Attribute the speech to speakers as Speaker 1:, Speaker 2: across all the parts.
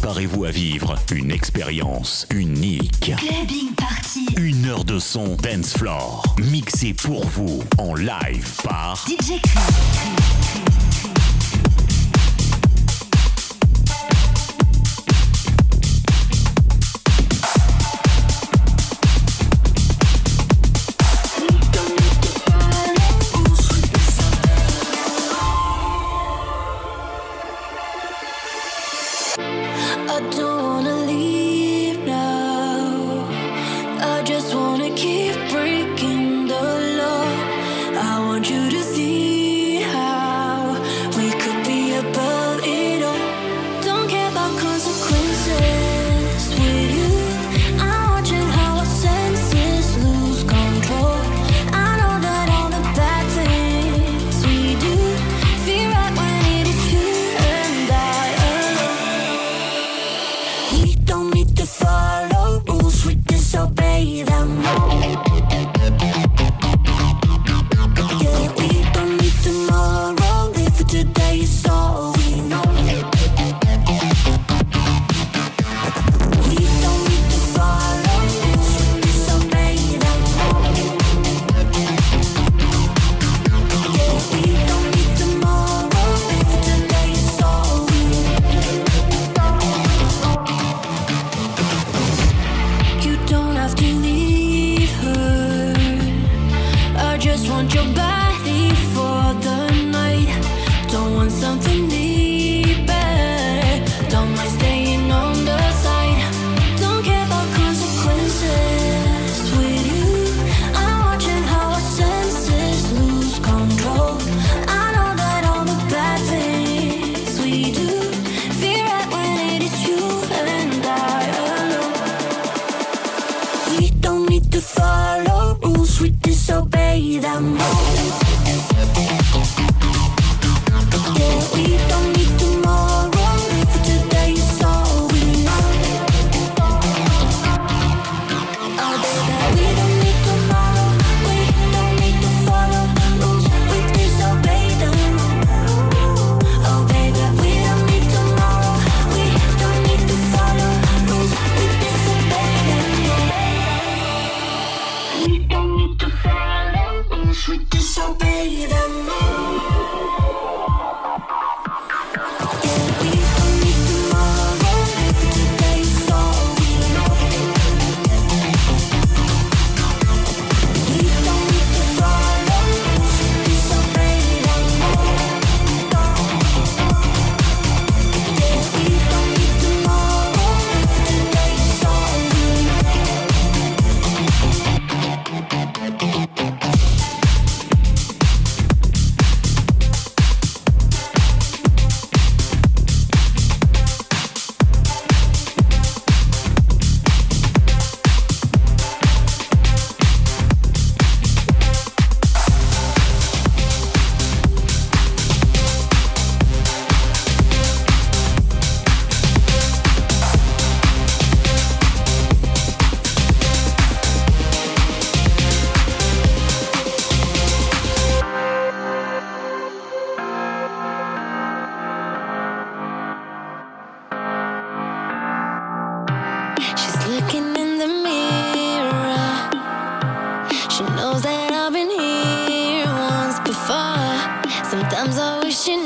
Speaker 1: Préparez-vous à vivre une expérience unique.
Speaker 2: Clubbing Party.
Speaker 1: Une heure de son dance floor, mixé pour vous en live par
Speaker 2: DJ Kris.
Speaker 3: I know that she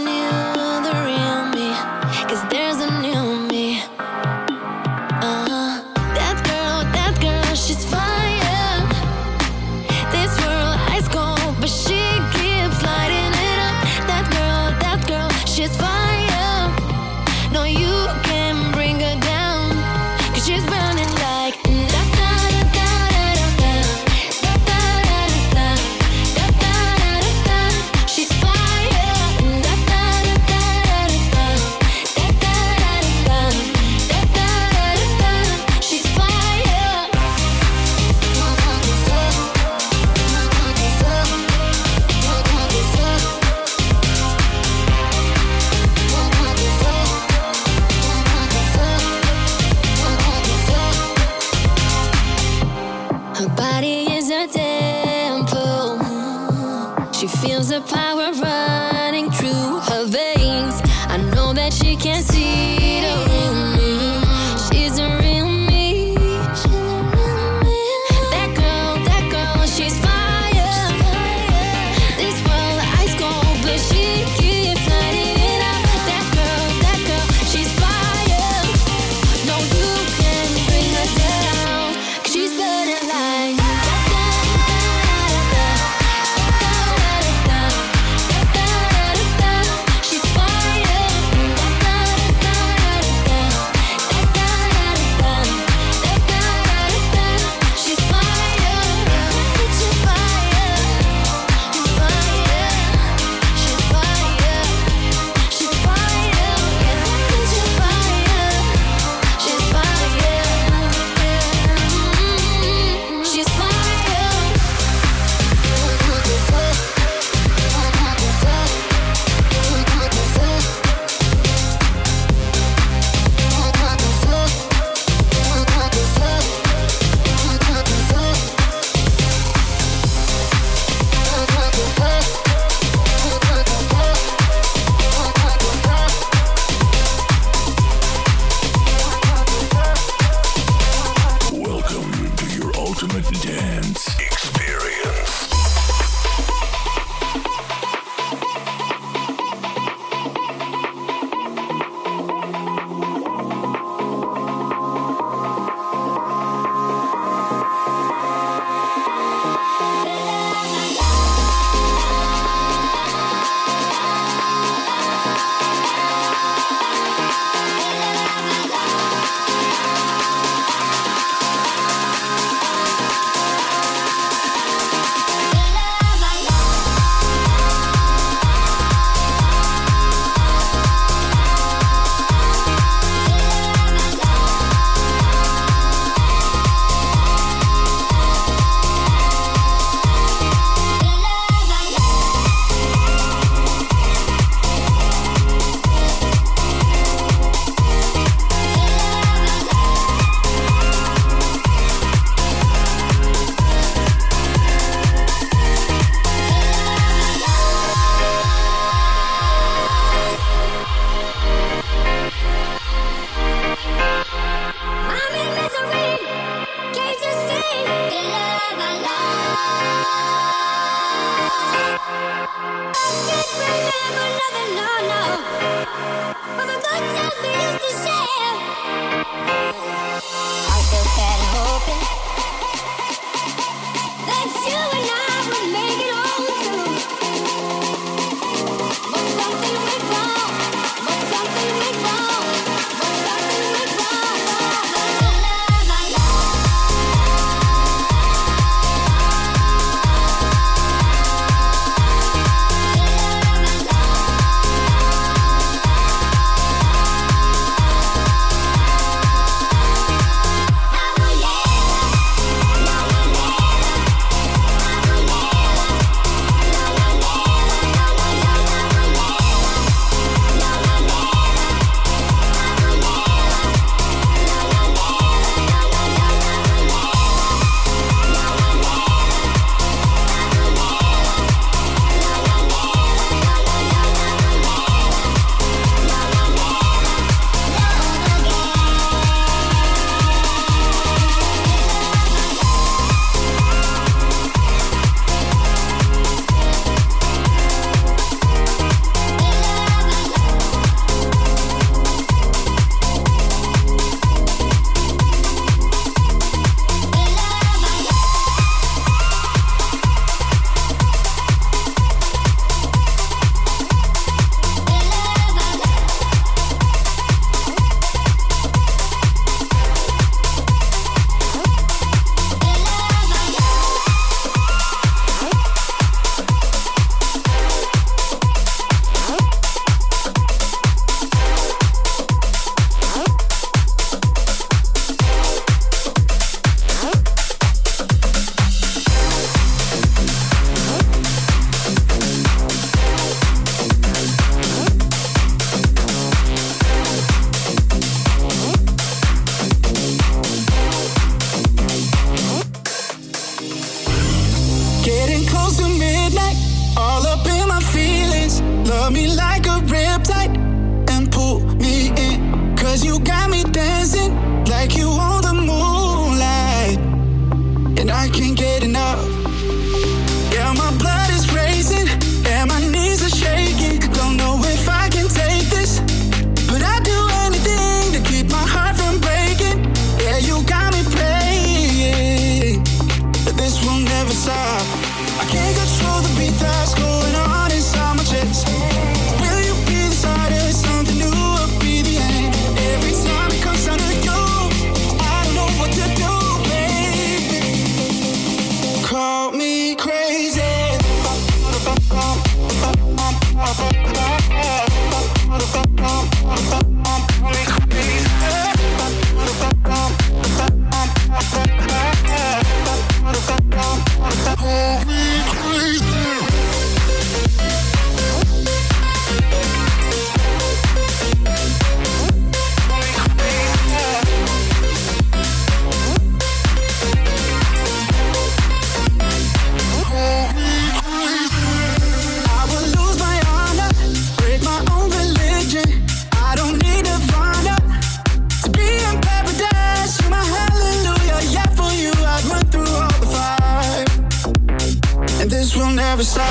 Speaker 4: never stop.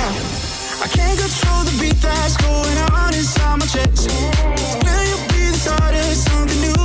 Speaker 5: I can't control the beat that's going on inside my chest. Will you be the start of something new?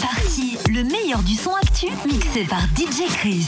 Speaker 5: Party, le meilleur du son actu, mixé par DJ Chris.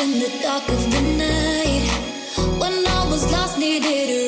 Speaker 5: in the dark of the night. When I was lost, needed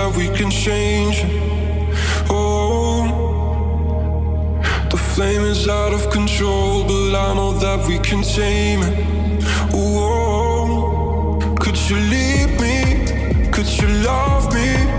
Speaker 5: that we can change. Oh, the flame is out of control, but I know that we can tame it. Oh, could you leave me? Could you love me?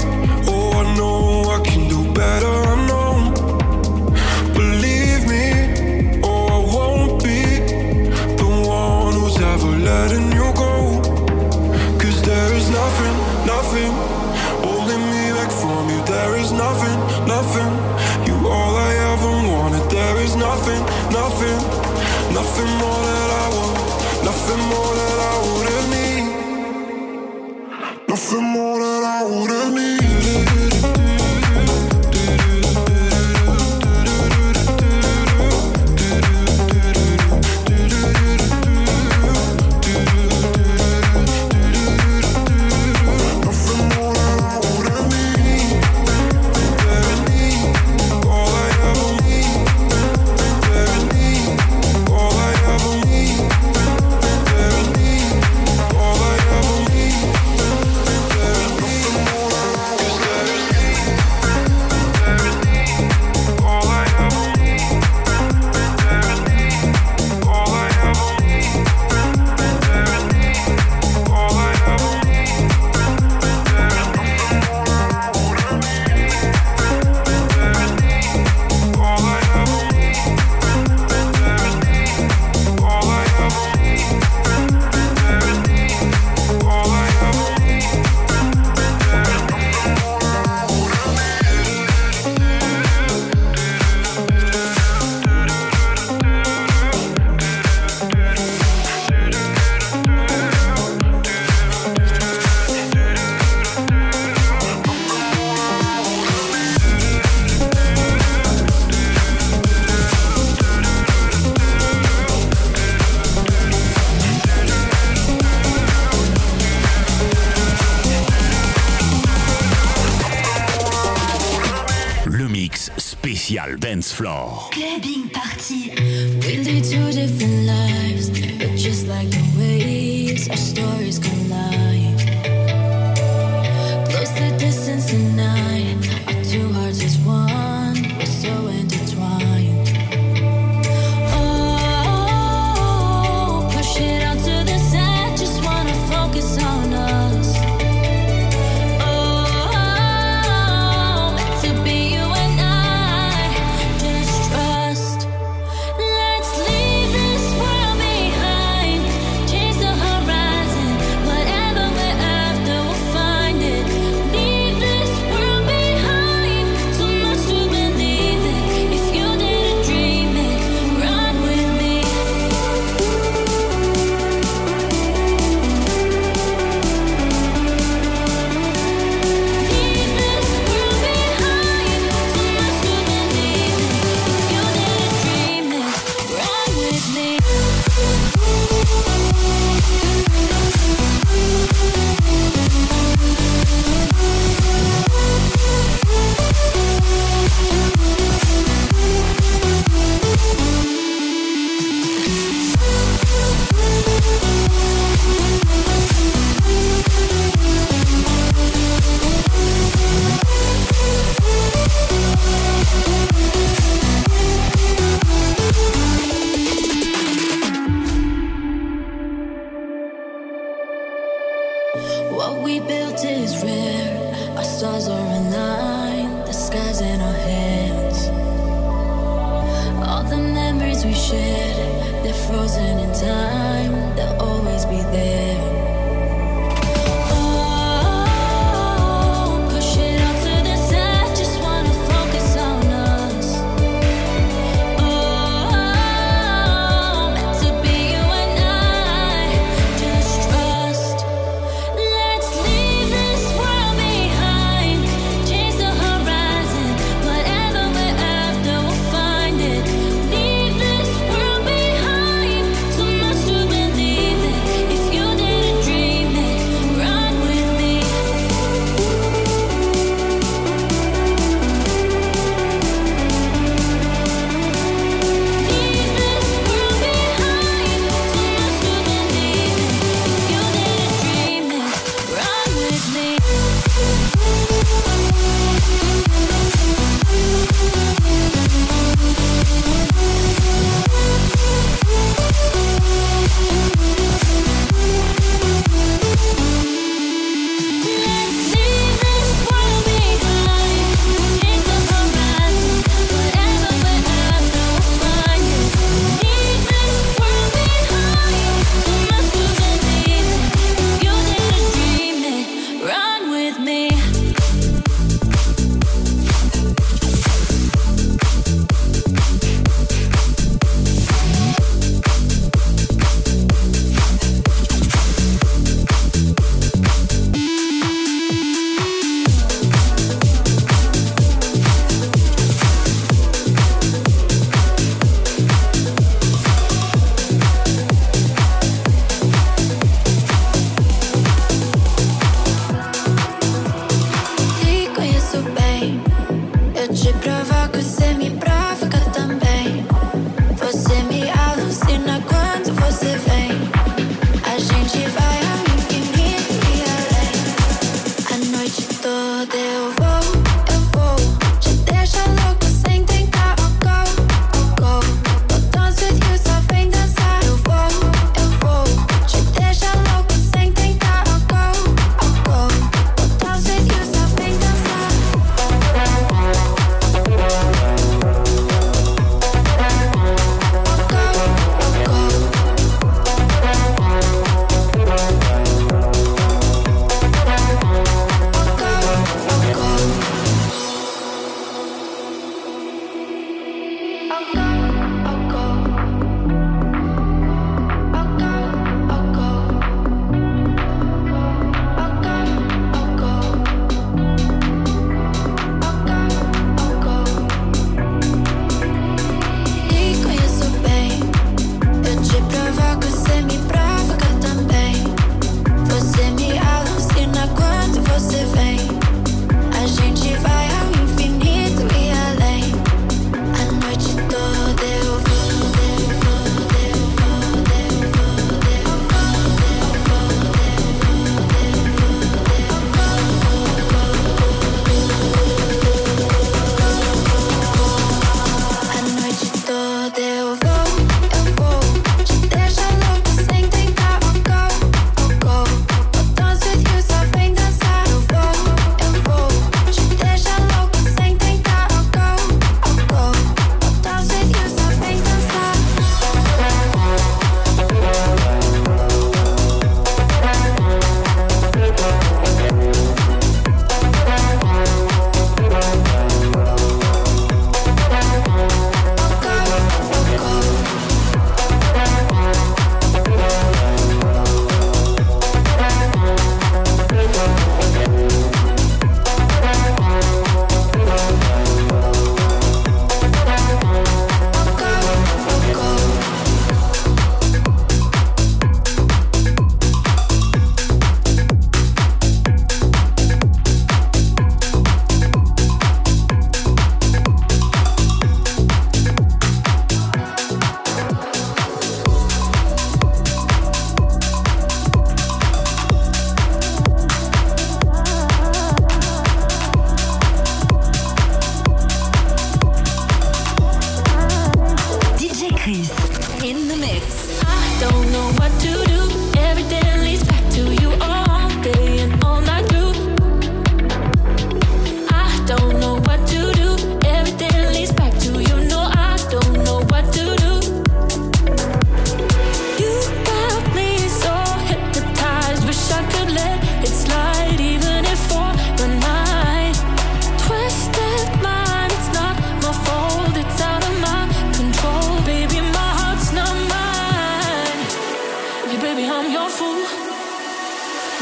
Speaker 1: Dancefloor.
Speaker 2: Clubbing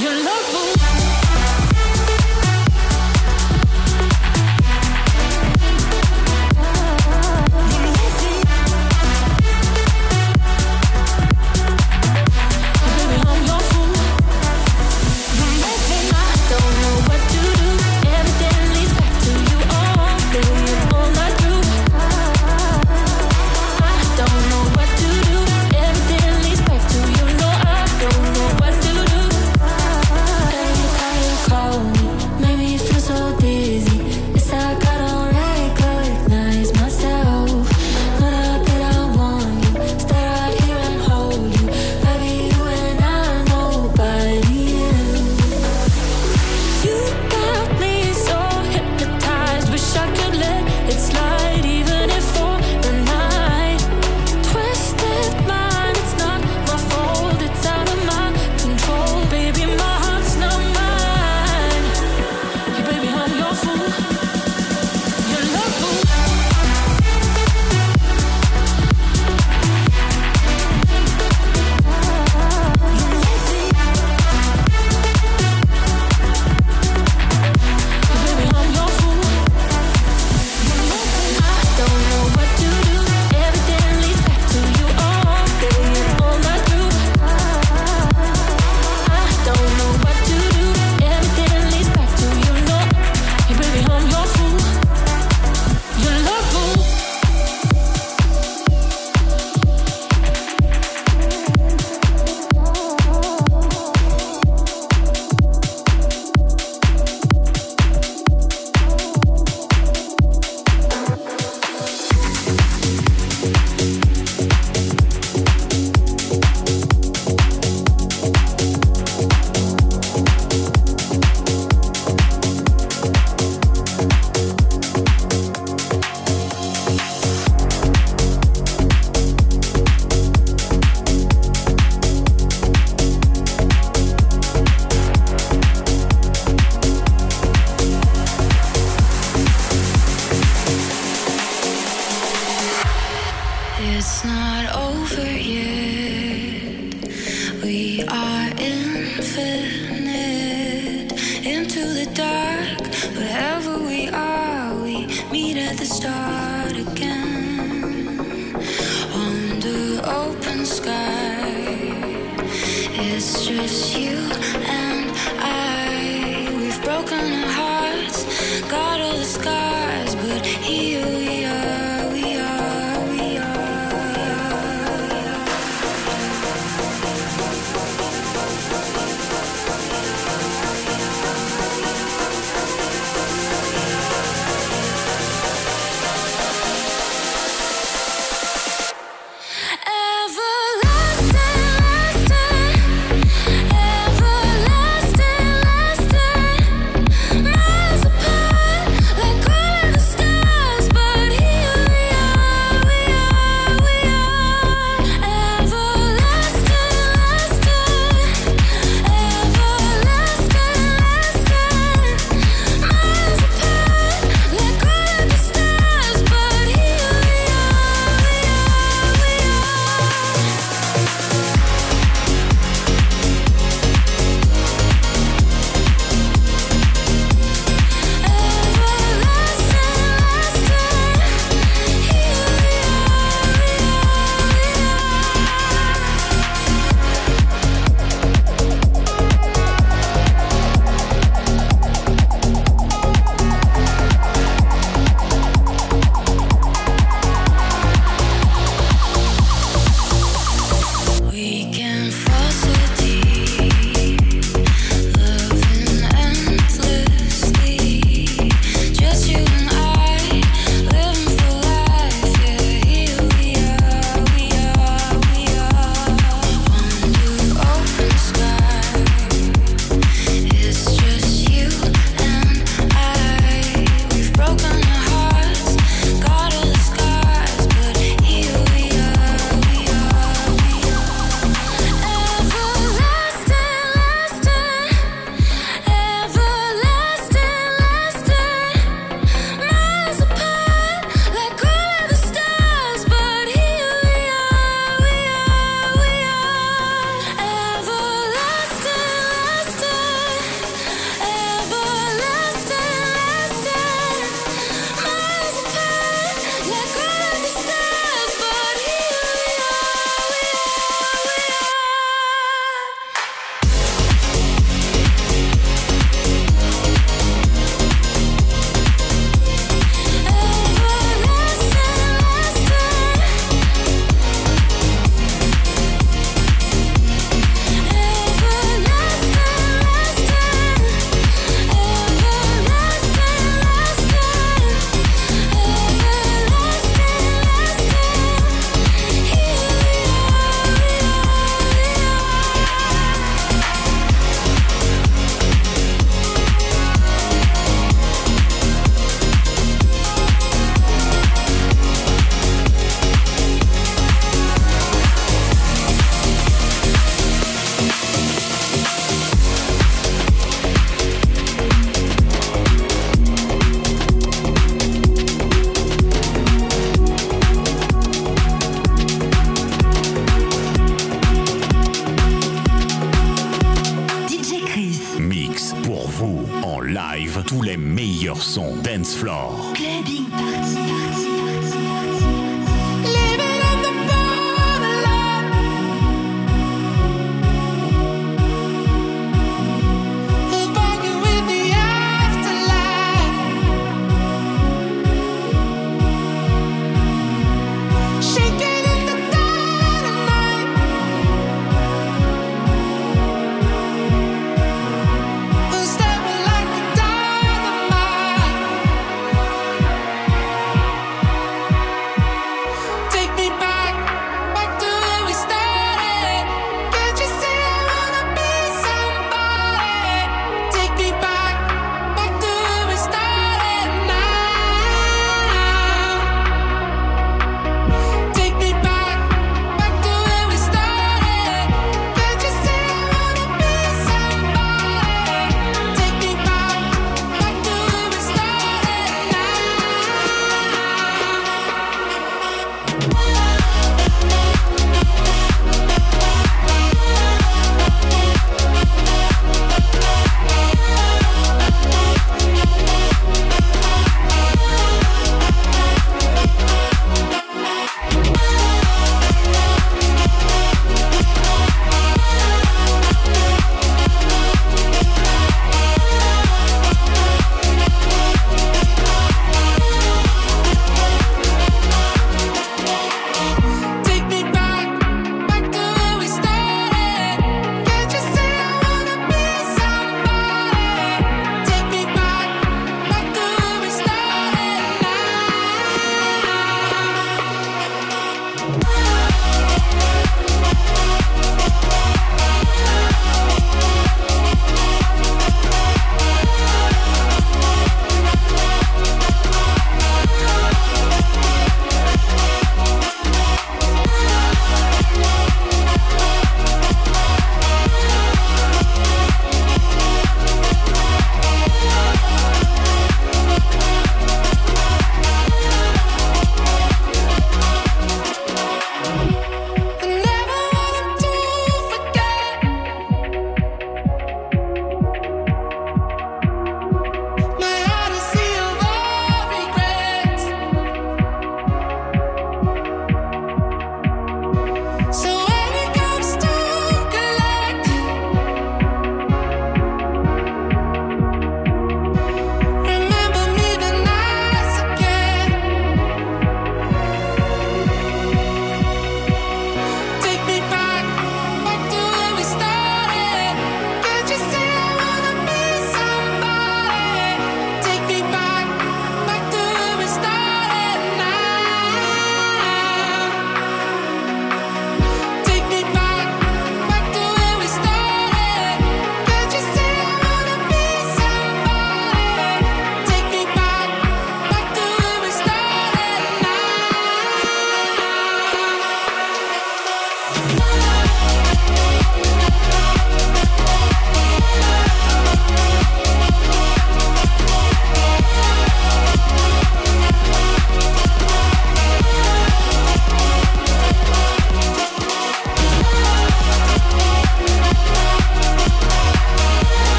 Speaker 2: Your love fool.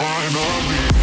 Speaker 2: Finally.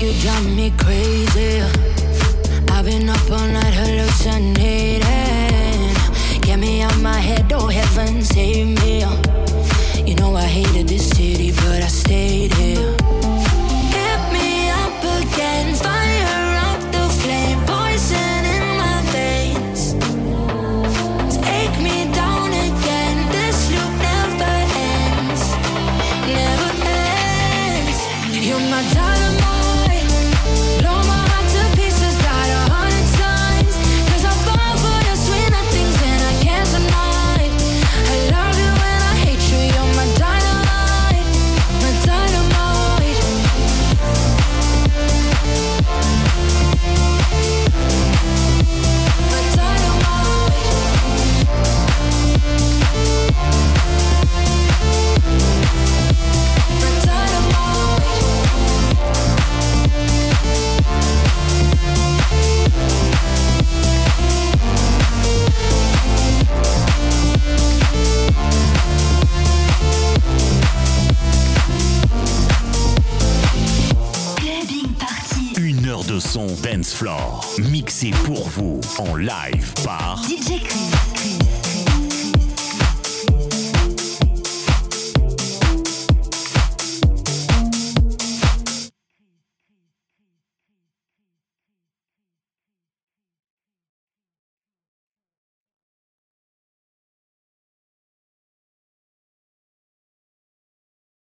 Speaker 2: You
Speaker 1: drive me crazy. I've been up all night hallucinating.